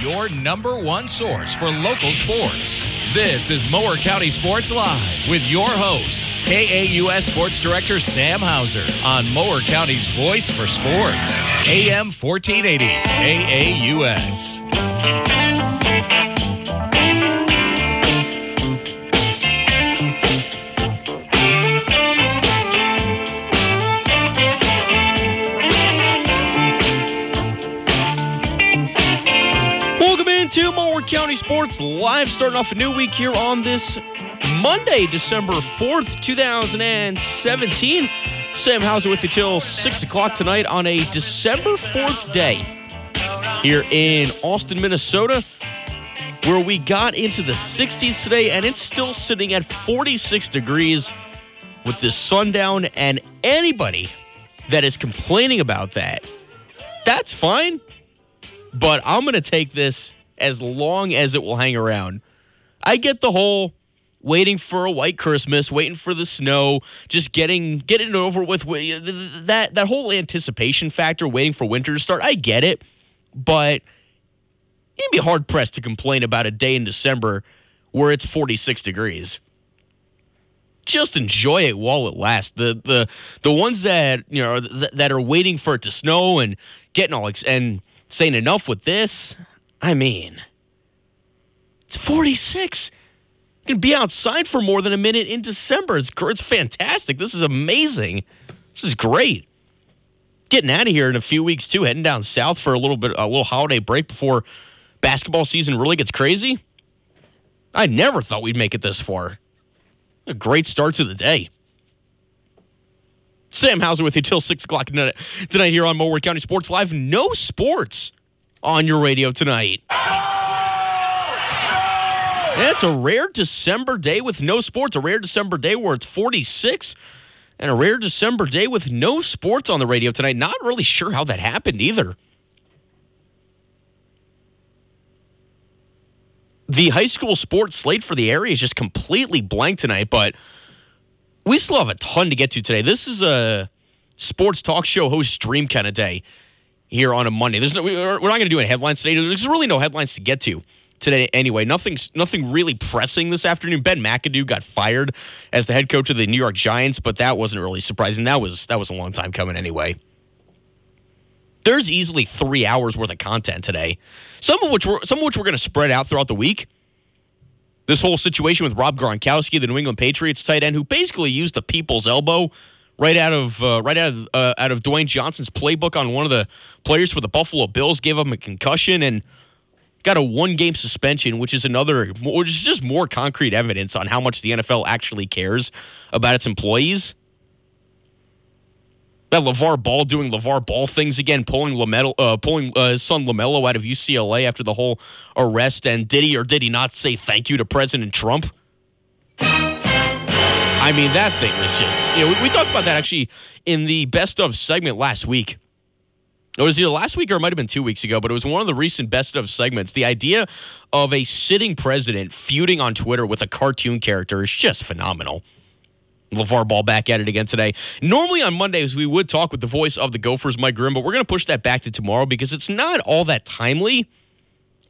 your number one source for local sports. This is Mower County Sports Live with your host, KAUS Sports Director Sam Hauser on Mower County's voice for sports, AM 1480, KAUS. County Sports Live, starting off a new week here on this Monday, December 4th, 2017. Sam Hauser with you till 6 o'clock tonight on a December 4th day here in Austin, Minnesota, where we got into the 60s today, and it's still sitting at 46 degrees with this sundown, and anybody that is complaining about that, that's fine but I'm going to take this as long as it will hang around. I get the whole waiting for a white Christmas, waiting for the snow, just getting getting it over with that that whole anticipation factor, waiting for winter to start. I get it, but you'd be hard pressed to complain about a day in December where it's 46 degrees. Just enjoy it while it lasts. The the the ones that you know th- that are waiting for it to snow and getting all ex- and saying enough with this. I mean, it's 46. You can be outside for more than a minute in December. It's, it's fantastic. This is amazing. This is great. Getting out of here in a few weeks too, heading down south for a little bit, a little holiday break before basketball season really gets crazy. I never thought we'd make it this far. A great start to the day. Sam Hauser with you till 6 o'clock tonight, here on Mower County Sports Live. No sports on your radio tonight. Yeah, it's a rare December day with no sports, a rare December day where it's 46, and a rare December day with no sports on the radio tonight. Not really sure how that happened either. The high school sports slate for the area is just completely blank tonight, but we still have a ton to get to today. This is a sports talk show host dream kind of day here on a Monday. There's no, we're not going to do any headlines today. There's really no headlines to get to today anyway. Nothing's nothing really pressing this afternoon. Ben McAdoo got fired as the head coach of the New York Giants, but that wasn't really surprising. That was that was a long time coming anyway. There's easily three hours worth of content today, some of which we're, some of which we're going to spread out throughout the week. This whole situation with Rob Gronkowski, the New England Patriots tight end, who basically used the people's elbow right out of uh, right out of uh, out of Dwayne Johnson's playbook on one of the players for the Buffalo Bills, gave him a concussion and got a one game suspension, which is another, which is just more concrete evidence on how much the NFL actually cares about its employees. That LaVar Ball doing LaVar Ball things again, pulling LaMelo, uh, pulling uh, his son LaMelo out of UCLA after the whole arrest. And did he or did he not say thank you to President Trump? I mean, that thing was just, you know, we, we talked about that actually in the best of segment last week. It was either last week or it might have been two weeks ago, but it was one of the recent best of segments. The idea of a sitting president feuding on Twitter with a cartoon character is just phenomenal. LaVar Ball back at it again today. Normally on Mondays, we would talk with the voice of the Gophers, Mike Grimm, but we're going to push that back to tomorrow because it's not all that timely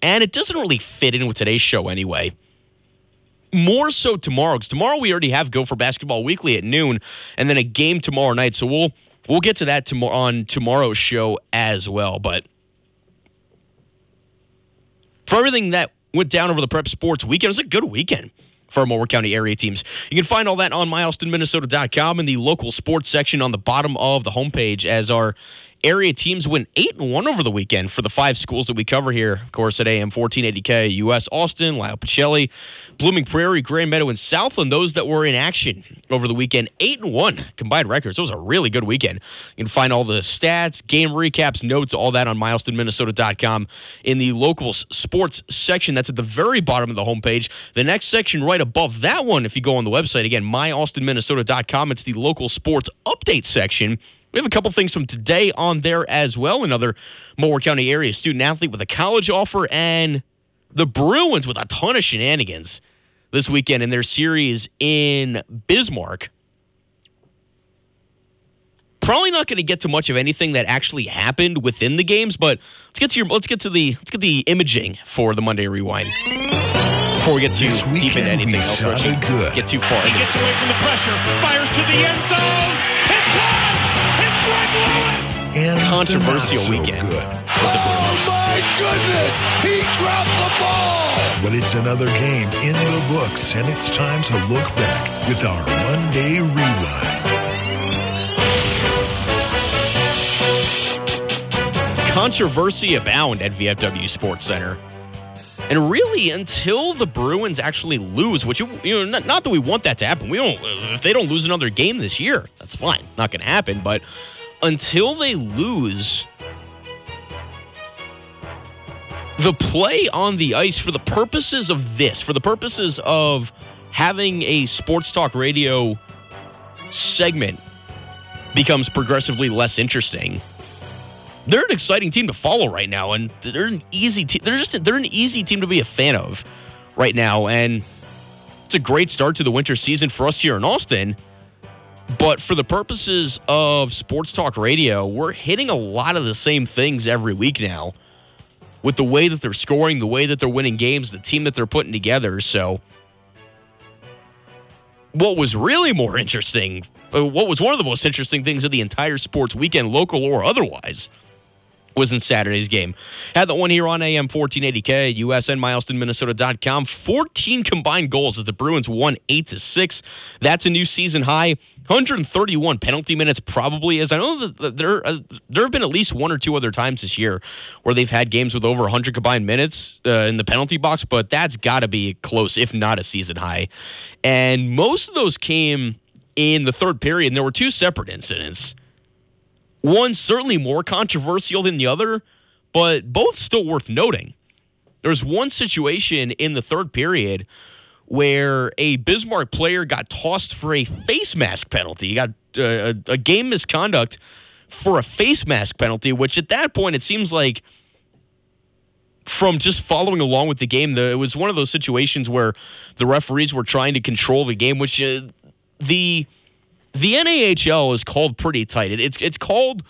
and it doesn't really fit in with today's show anyway. More so tomorrow because tomorrow we already have Gopher Basketball Weekly at noon and then a game tomorrow night. So we'll we'll get to that tomorrow on tomorrow's show as well. But for everything that went down over the prep sports weekend, it was a good weekend for our Mower County area teams. You can find all that on myaustinminnesota.com in the local sports section on the bottom of the homepage as our area teams went 8 and 1 over the weekend for the five schools that we cover here. Of course, at AM 1480 KAUS Austin, Lyle Pacelli, Blooming Prairie, Grand Meadow, and Southland, those that were in action over the weekend. 8 and 1 combined records. It was a really good weekend. You can find all the stats, game recaps, notes, all that on myaustinminnesota.com in the local sports section. That's at the very bottom of the homepage. The next section right above that one, if you go on the website, again, myaustinminnesota.com, it's the local sports update section. We have a couple things from today on there as well. Another Mower County area student athlete with a college offer, and the Bruins with a ton of shenanigans this weekend in their series in Bismarck. probably not going to get to much of anything that actually happened within the games, but let's get to your let's get to the let's get the imaging for the Monday Rewind before we get too This deep into anything else. or good. Get too far. He gets away from the pressure, fires to the end zone. It's one. It's Greg Lewis. And Controversial so weekend. Good. with the Bruins. my goodness! He dropped the ball! But it's another game in the books, and it's time to look back with our Monday Rewind. controversy abound at VFW Sports Center. And really, until the Bruins actually lose, which you know, not, not that we want that to happen. We don't. If they don't lose another game this year, that's fine. Not going to happen. But until they lose, the play on the ice for the purposes of this, for the purposes of having a sports talk radio segment, becomes progressively less interesting they're an exciting team to follow right now, and they're an easy team. They're just they're an easy team to be a fan of right now, and it's a great start to the winter season for us here in Austin. But for the purposes of sports talk radio, we're hitting a lot of the same things every week now, with the way that they're scoring, the way that they're winning games, the team that they're putting together. So, what was really more interesting, uh, what was one of the most interesting things of the entire sports weekend, local or otherwise, was in Saturday's game. Had the one here on AM 1480K, USN, myaustinminnesota.com. 14 combined goals as the Bruins won 8 to 6. That's a new season high. 131 penalty minutes probably is. I know that there uh, there have been at least one or two other times this year where they've had games with over 100 combined minutes uh, in the penalty box, but that's got to be close, if not a season high. And most of those came in the third period, and there were two separate incidents. One certainly more controversial than the other, but both still worth noting. There was one situation in the third period where a Bismarck player got tossed for a face mask penalty. He got uh, a, a game misconduct for a face mask penalty, which at that point it seems like from just following along with the game, the, it was one of those situations where the referees were trying to control the game, which uh, the the NAHL is called pretty tight. It, it's it's called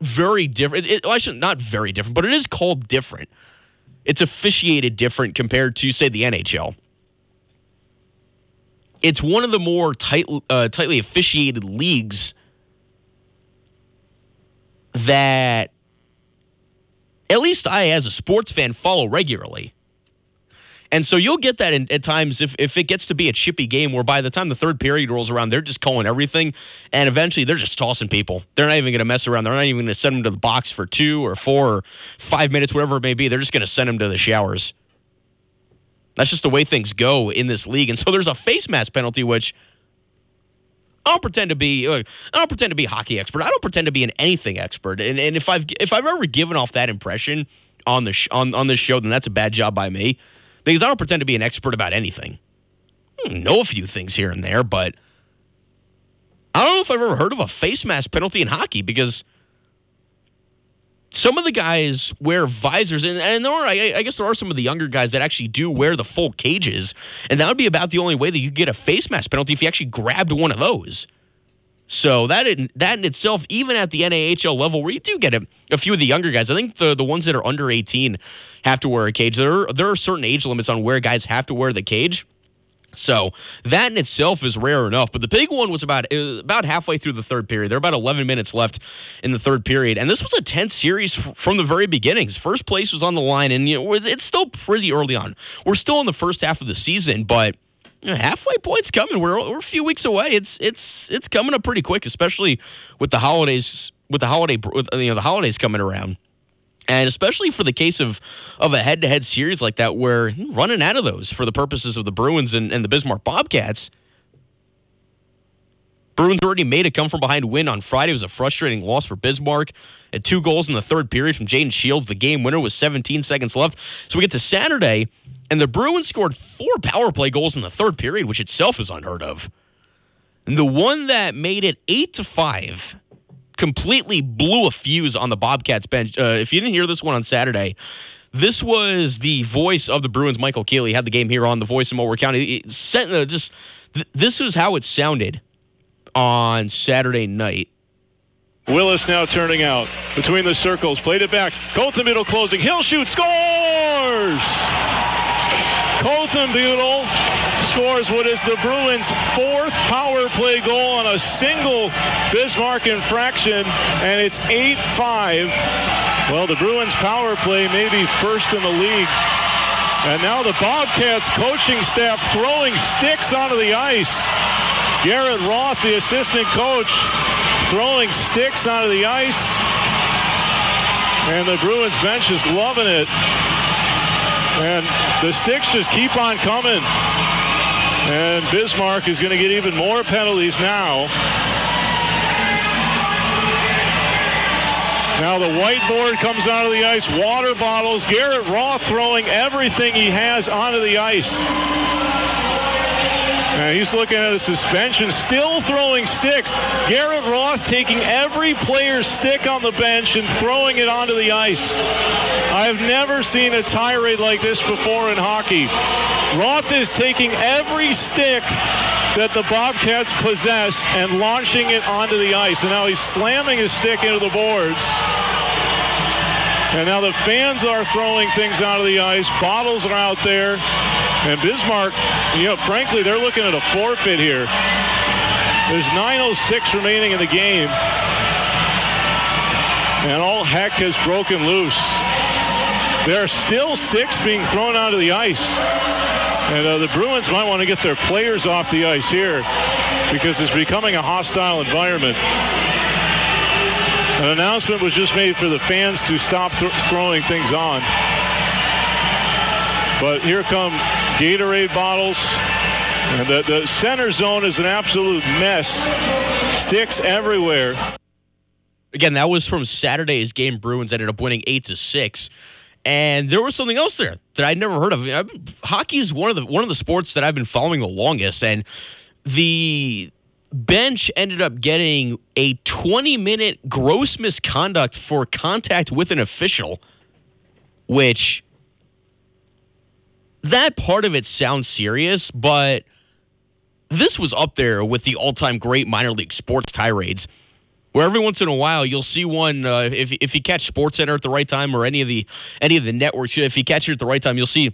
very different. It, well, I should not very different, but it is called different. It's officiated different compared to say the NHL. It's one of the more tight, uh, tightly officiated leagues that, at least I, as a sports fan, follow regularly. And so you'll get that in, at times if, if it gets to be a chippy game where by the time the third period rolls around, they're just calling everything. And eventually they're just tossing people. They're not even going to mess around. They're not even going to send them to the box for two or four or five minutes, whatever it may be. They're just going to send them to the showers. That's just the way things go in this league. And so there's a face mask penalty, which I don't pretend to be. I don't pretend to be a hockey expert. I don't pretend to be an anything expert. And, and if I've if I've ever given off that impression on the sh- on on this show, then that's a bad job by me because I don't pretend to be an expert about anything. I know a few things here and there, but I don't know if I've ever heard of a face mask penalty in hockey because some of the guys wear visors, and, and there are, I, I guess there are some of the younger guys that actually do wear the full cages, and that would be about the only way that you get a face mask penalty if you actually grabbed one of those. So that in, that in itself, even at the NAHL level, where you do get a, a few of the younger guys, I think the the ones that are under 18 have to wear a cage. There are, there are certain age limits on where guys have to wear the cage. So that in itself is rare enough. But the big one was about was about halfway through the third period. There are about 11 minutes left in the third period, and this was a tense series from the very beginnings. First place was on the line, and you know it's still pretty early on. We're still in the first half of the season, but halfway point's coming. We're we're a few weeks away. It's it's it's coming up pretty quick, especially with the holidays with the holiday with, you know the holidays coming around. And especially for the case of of a head to head series like that, where running out of those for the purposes of the Bruins and, and the Bismarck Bobcats. Bruins already made a come from behind win on Friday. It was a frustrating loss for Bismarck. At two goals in the third period from Jaden Shields. The game winner was 17 seconds left. So we get to Saturday, and the Bruins scored four power play goals in the third period, which itself is unheard of. And the one that made it eight to five completely blew a fuse on the Bobcats bench. Uh, if you didn't hear this one on Saturday, this was the voice of the Bruins, Michael Keeley, had the game here on the Voice of Mower County. It sent, uh, just th- this is how it sounded on Saturday night. Willis now turning out between the circles, played it back. Colton Butel closing. He'll shoot, scores! Colton Butel scores what is the Bruins' fourth power play goal on a single Bismarck infraction, and it's 8-5. Well, the Bruins' power play may be first in the league. And now the Bobcats coaching staff throwing sticks onto the ice. Garrett Roth, the assistant coach, throwing sticks onto the ice. And the Bruins bench is loving it. And the sticks just keep on coming. And Bismarck is going to get even more penalties now. Now the whiteboard comes out of the ice, water bottles. Garrett Roth throwing everything he has onto the ice. And he's looking at a suspension, still throwing sticks. Garrett Roth taking every player's stick on the bench and throwing it onto the ice. I've never seen a tirade like this before in hockey. Roth is taking every stick that the Bobcats possess and launching it onto the ice. And now he's slamming his stick into the boards. And now the fans are throwing things out of the ice. Bottles are out there. And Bismarck, you know, frankly, they're looking at a forfeit here. There's 9.06 remaining in the game. And all heck has broken loose. There are still sticks being thrown onto the ice. And uh, the Bruins might want to get their players off the ice here because it's becoming a hostile environment. An announcement was just made for the fans to stop th- throwing things on. But here come Gatorade bottles. The, the center zone is an absolute mess. Sticks everywhere. Again, that was from Saturday's game. Bruins ended up winning eight to six. And there was something else there that I'd never heard of. I hockey is one of the one of the sports that I've been following the longest, and the bench ended up getting a 20 minute gross misconduct for contact with an official, which that part of it sounds serious, but this was up there with the all time great minor league sports tirades. Where every once in a while you'll see one uh, if if you catch Sports Center at the right time or any of the any of the networks if you catch it at the right time you'll see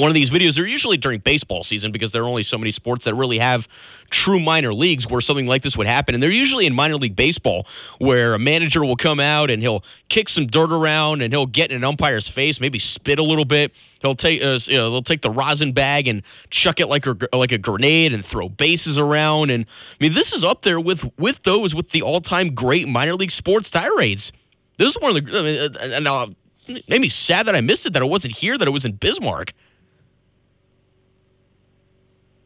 one of these videos they're usually during baseball season because there are only so many sports that really have true minor leagues where something like this would happen. And they're usually in minor league baseball where a manager will come out and he'll kick some dirt around and he'll get in an umpire's face maybe spit a little bit. He'll take uh, you know they'll take the rosin bag and chuck it like a like a grenade and throw bases around. And I mean this is up there with with those with the all-time great minor league sports tirades. This is one of the I mean, and uh, it made me sad that I missed it that it wasn't here that it was in Bismarck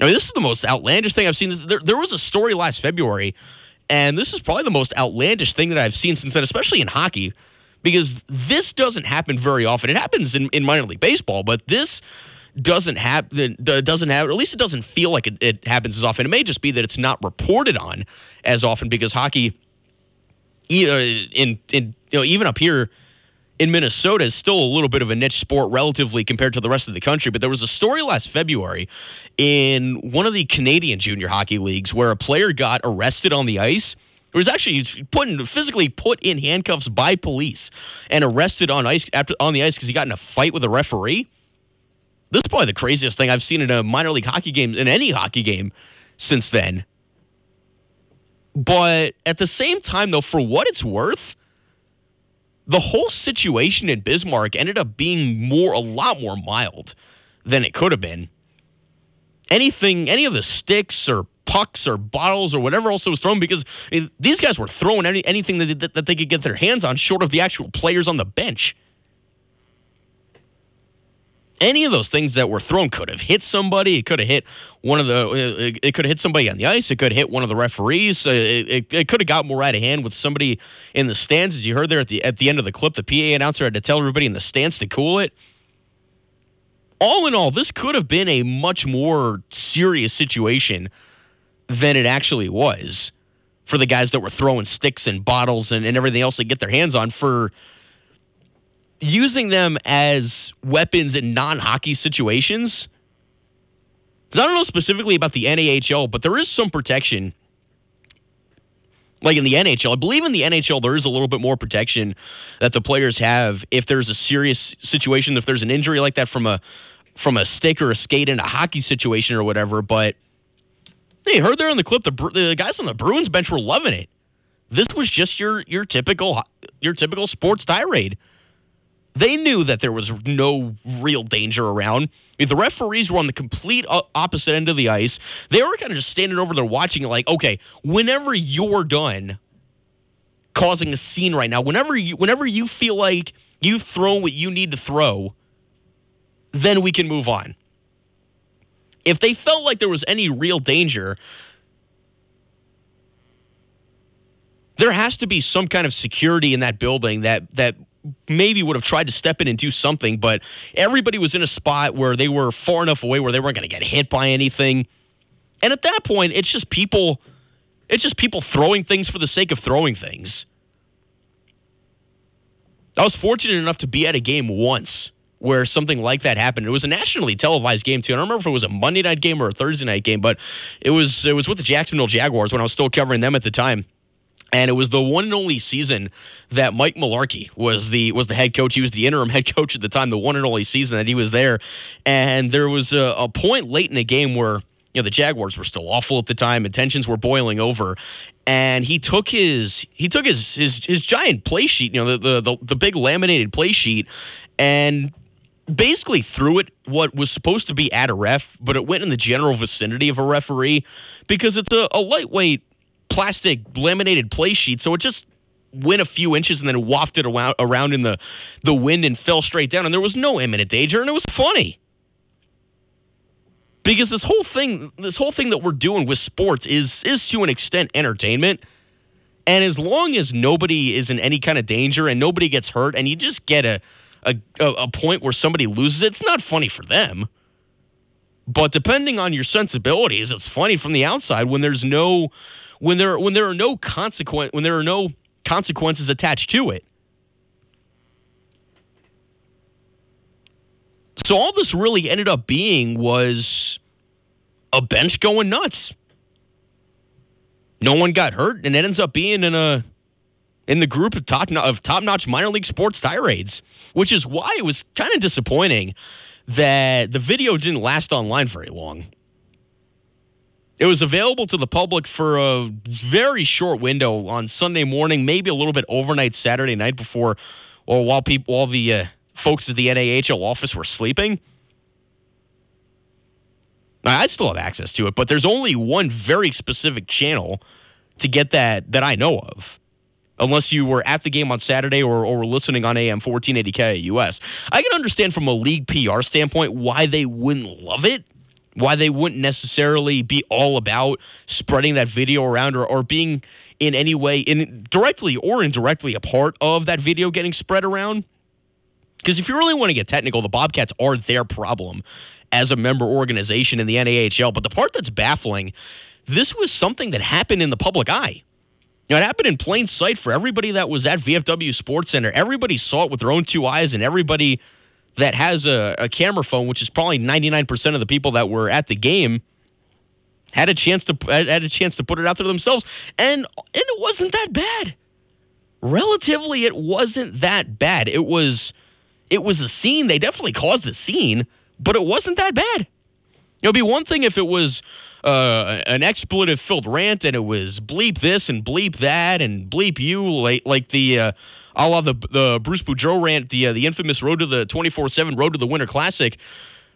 I mean, this is the most outlandish thing I've seen. There, there was a story last February, and this is probably the most outlandish thing that I've seen since then, especially in hockey, because this doesn't happen very often. It happens in, in minor league baseball, but this doesn't happen. Doesn't have, or at least it doesn't feel like it, it happens as often. It may just be that it's not reported on as often because hockey, uh, in in you know even up here in Minnesota is still a little bit of a niche sport relatively compared to the rest of the country. But there was a story last February in one of the Canadian junior hockey leagues where a player got arrested on the ice. It was actually put in, physically put in handcuffs by police and arrested on ice after on the ice because he got in a fight with a referee. This is probably the craziest thing I've seen in a minor league hockey game in any hockey game since then. But at the same time, though, for what it's worth, the whole situation in Bismarck ended up being more a lot more mild than it could have been. Anything, any of the sticks or pucks or bottles or whatever else that was thrown, because I mean, these guys were throwing any, anything that, that, that they could get their hands on, short of the actual players on the bench any of those things that were thrown could have hit somebody. It could have hit one of the. Uh, it could have hit somebody on the ice. It could have hit one of the referees. Uh, it, it, it, could have got more out of hand with somebody in the stands, as you heard there at the at the end of the clip. The PA announcer had to tell everybody in the stands to cool it. All in all, this could have been a much more serious situation than it actually was for the guys that were throwing sticks and bottles and, and everything else they get their hands on for using them as weapons in non-hockey situations. Because I don't know specifically about the NAHL, but there is some protection like in the NHL. I believe in the NHL there is a little bit more protection that the players have if there's a serious situation, if there's an injury like that from a from a stick or a skate in a hockey situation or whatever. But hey, heard there in the clip the the guys on the Bruins bench were loving it. This was just your your typical your typical sports tirade. They knew that there was no real danger around. The referees were on the complete opposite end of the ice, they were kind of just standing over there watching it like, okay, whenever you're done causing a scene right now, whenever you whenever you feel like you've thrown what you need to throw, then we can move on. If they felt like there was any real danger, there has to be some kind of security in that building that that maybe would have tried to step in and do something, but everybody was in a spot where they were far enough away where they weren't going to get hit by anything. And at that point, it's just people it's just people throwing things for the sake of throwing things. I was fortunate enough to be at a game once where something like that happened. It was a nationally televised game too. I don't remember if it was a Monday night game or a Thursday night game, but it was it was with the Jacksonville Jaguars when I was still covering them at the time. And it was the one and only season that Mike Mularkey was the was the head coach. He was the interim head coach at the time. The one and only season that he was there. And there was a, a point late in the game where you know the Jaguars were still awful at the time, and tensions were boiling over. And he took his he took his his, his giant play sheet, you know, the, the the the big laminated play sheet, and basically threw it what was supposed to be at a ref, but it went in the general vicinity of a referee because it's a, a lightweight plastic laminated play sheet, so it just went a few inches and then wafted around in the, the wind and fell straight down. And there was no imminent danger, and it was funny. Because this whole thing, this whole thing that we're doing with sports is is to an extent entertainment. And as long as nobody is in any kind of danger and nobody gets hurt, and you just get a a, a point where somebody loses it, it's not funny for them. But depending on your sensibilities, it's funny from the outside when there's no when there when there are no consequence when there are no consequences attached to it. So all this really ended up being was a bench going nuts. No one got hurt, and it ends up being in a in the group of top of top notch minor league sports tirades, which is why it was kind of disappointing that the video didn't last online very long. It was available to the public for a very short window on Sunday morning, maybe a little bit overnight Saturday night before, or while people, all the uh, folks at the NAHL office were sleeping. I still have access to it, but there's only one very specific channel to get that that I know of. Unless you were at the game on Saturday or, or were listening on AM 1480 KAUS. I can understand from a league PR standpoint why they wouldn't love it why they wouldn't necessarily be all about spreading that video around or, or being in any way in directly or indirectly a part of that video getting spread around. Because if you really want to get technical, the Bobcats are their problem as a member organization in the NAHL. But the part that's baffling, this was something that happened in the public eye. You know, it happened in plain sight for everybody that was at VFW Sports Center. Everybody saw it with their own two eyes, and everybody that has a, a camera phone, which is probably 99% of the people that were at the game, had a chance to had a chance to put it out there themselves, and and it wasn't that bad. Relatively, it wasn't that bad. It was it was a scene. They definitely caused a scene, but it wasn't that bad. It would be one thing if it was uh, an expletive filled rant and it was bleep this and bleep that and bleep you like like the uh, a la the the Bruce Boudreau rant, the uh, the infamous Road to the 24 7 Road to the Winter Classic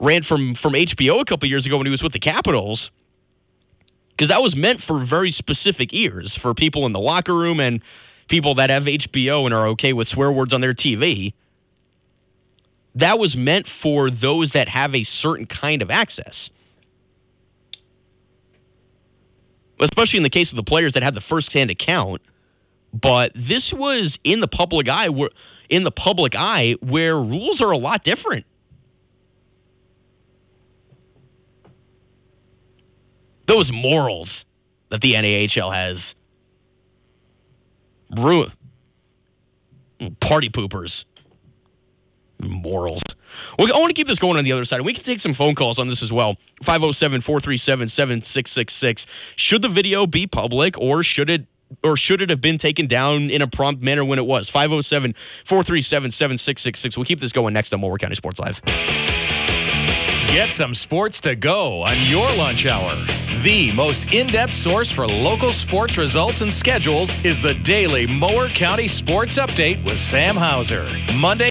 rant from from HBO a couple years ago when he was with the Capitals. Because that was meant for very specific ears, for people in the locker room and people that have HBO and are okay with swear words on their TV. That was meant for those that have a certain kind of access. Especially in the case of the players that have the first hand account but this was in the public eye where in the public eye where rules are a lot different. Those morals that the NAHL has. Ruin. Party poopers. Morals. I want to keep this going on the other side. We can take some phone calls on this as well. 507 437 7666. Should the video be public or should it or should it have been taken down in a prompt manner when it was? 507 437 7666. We'll keep this going next on Mower County Sports Live. Get some sports to go on your lunch hour. The most in depth source for local sports results and schedules is the daily Mower County Sports Update with Sam Hauser. Monday.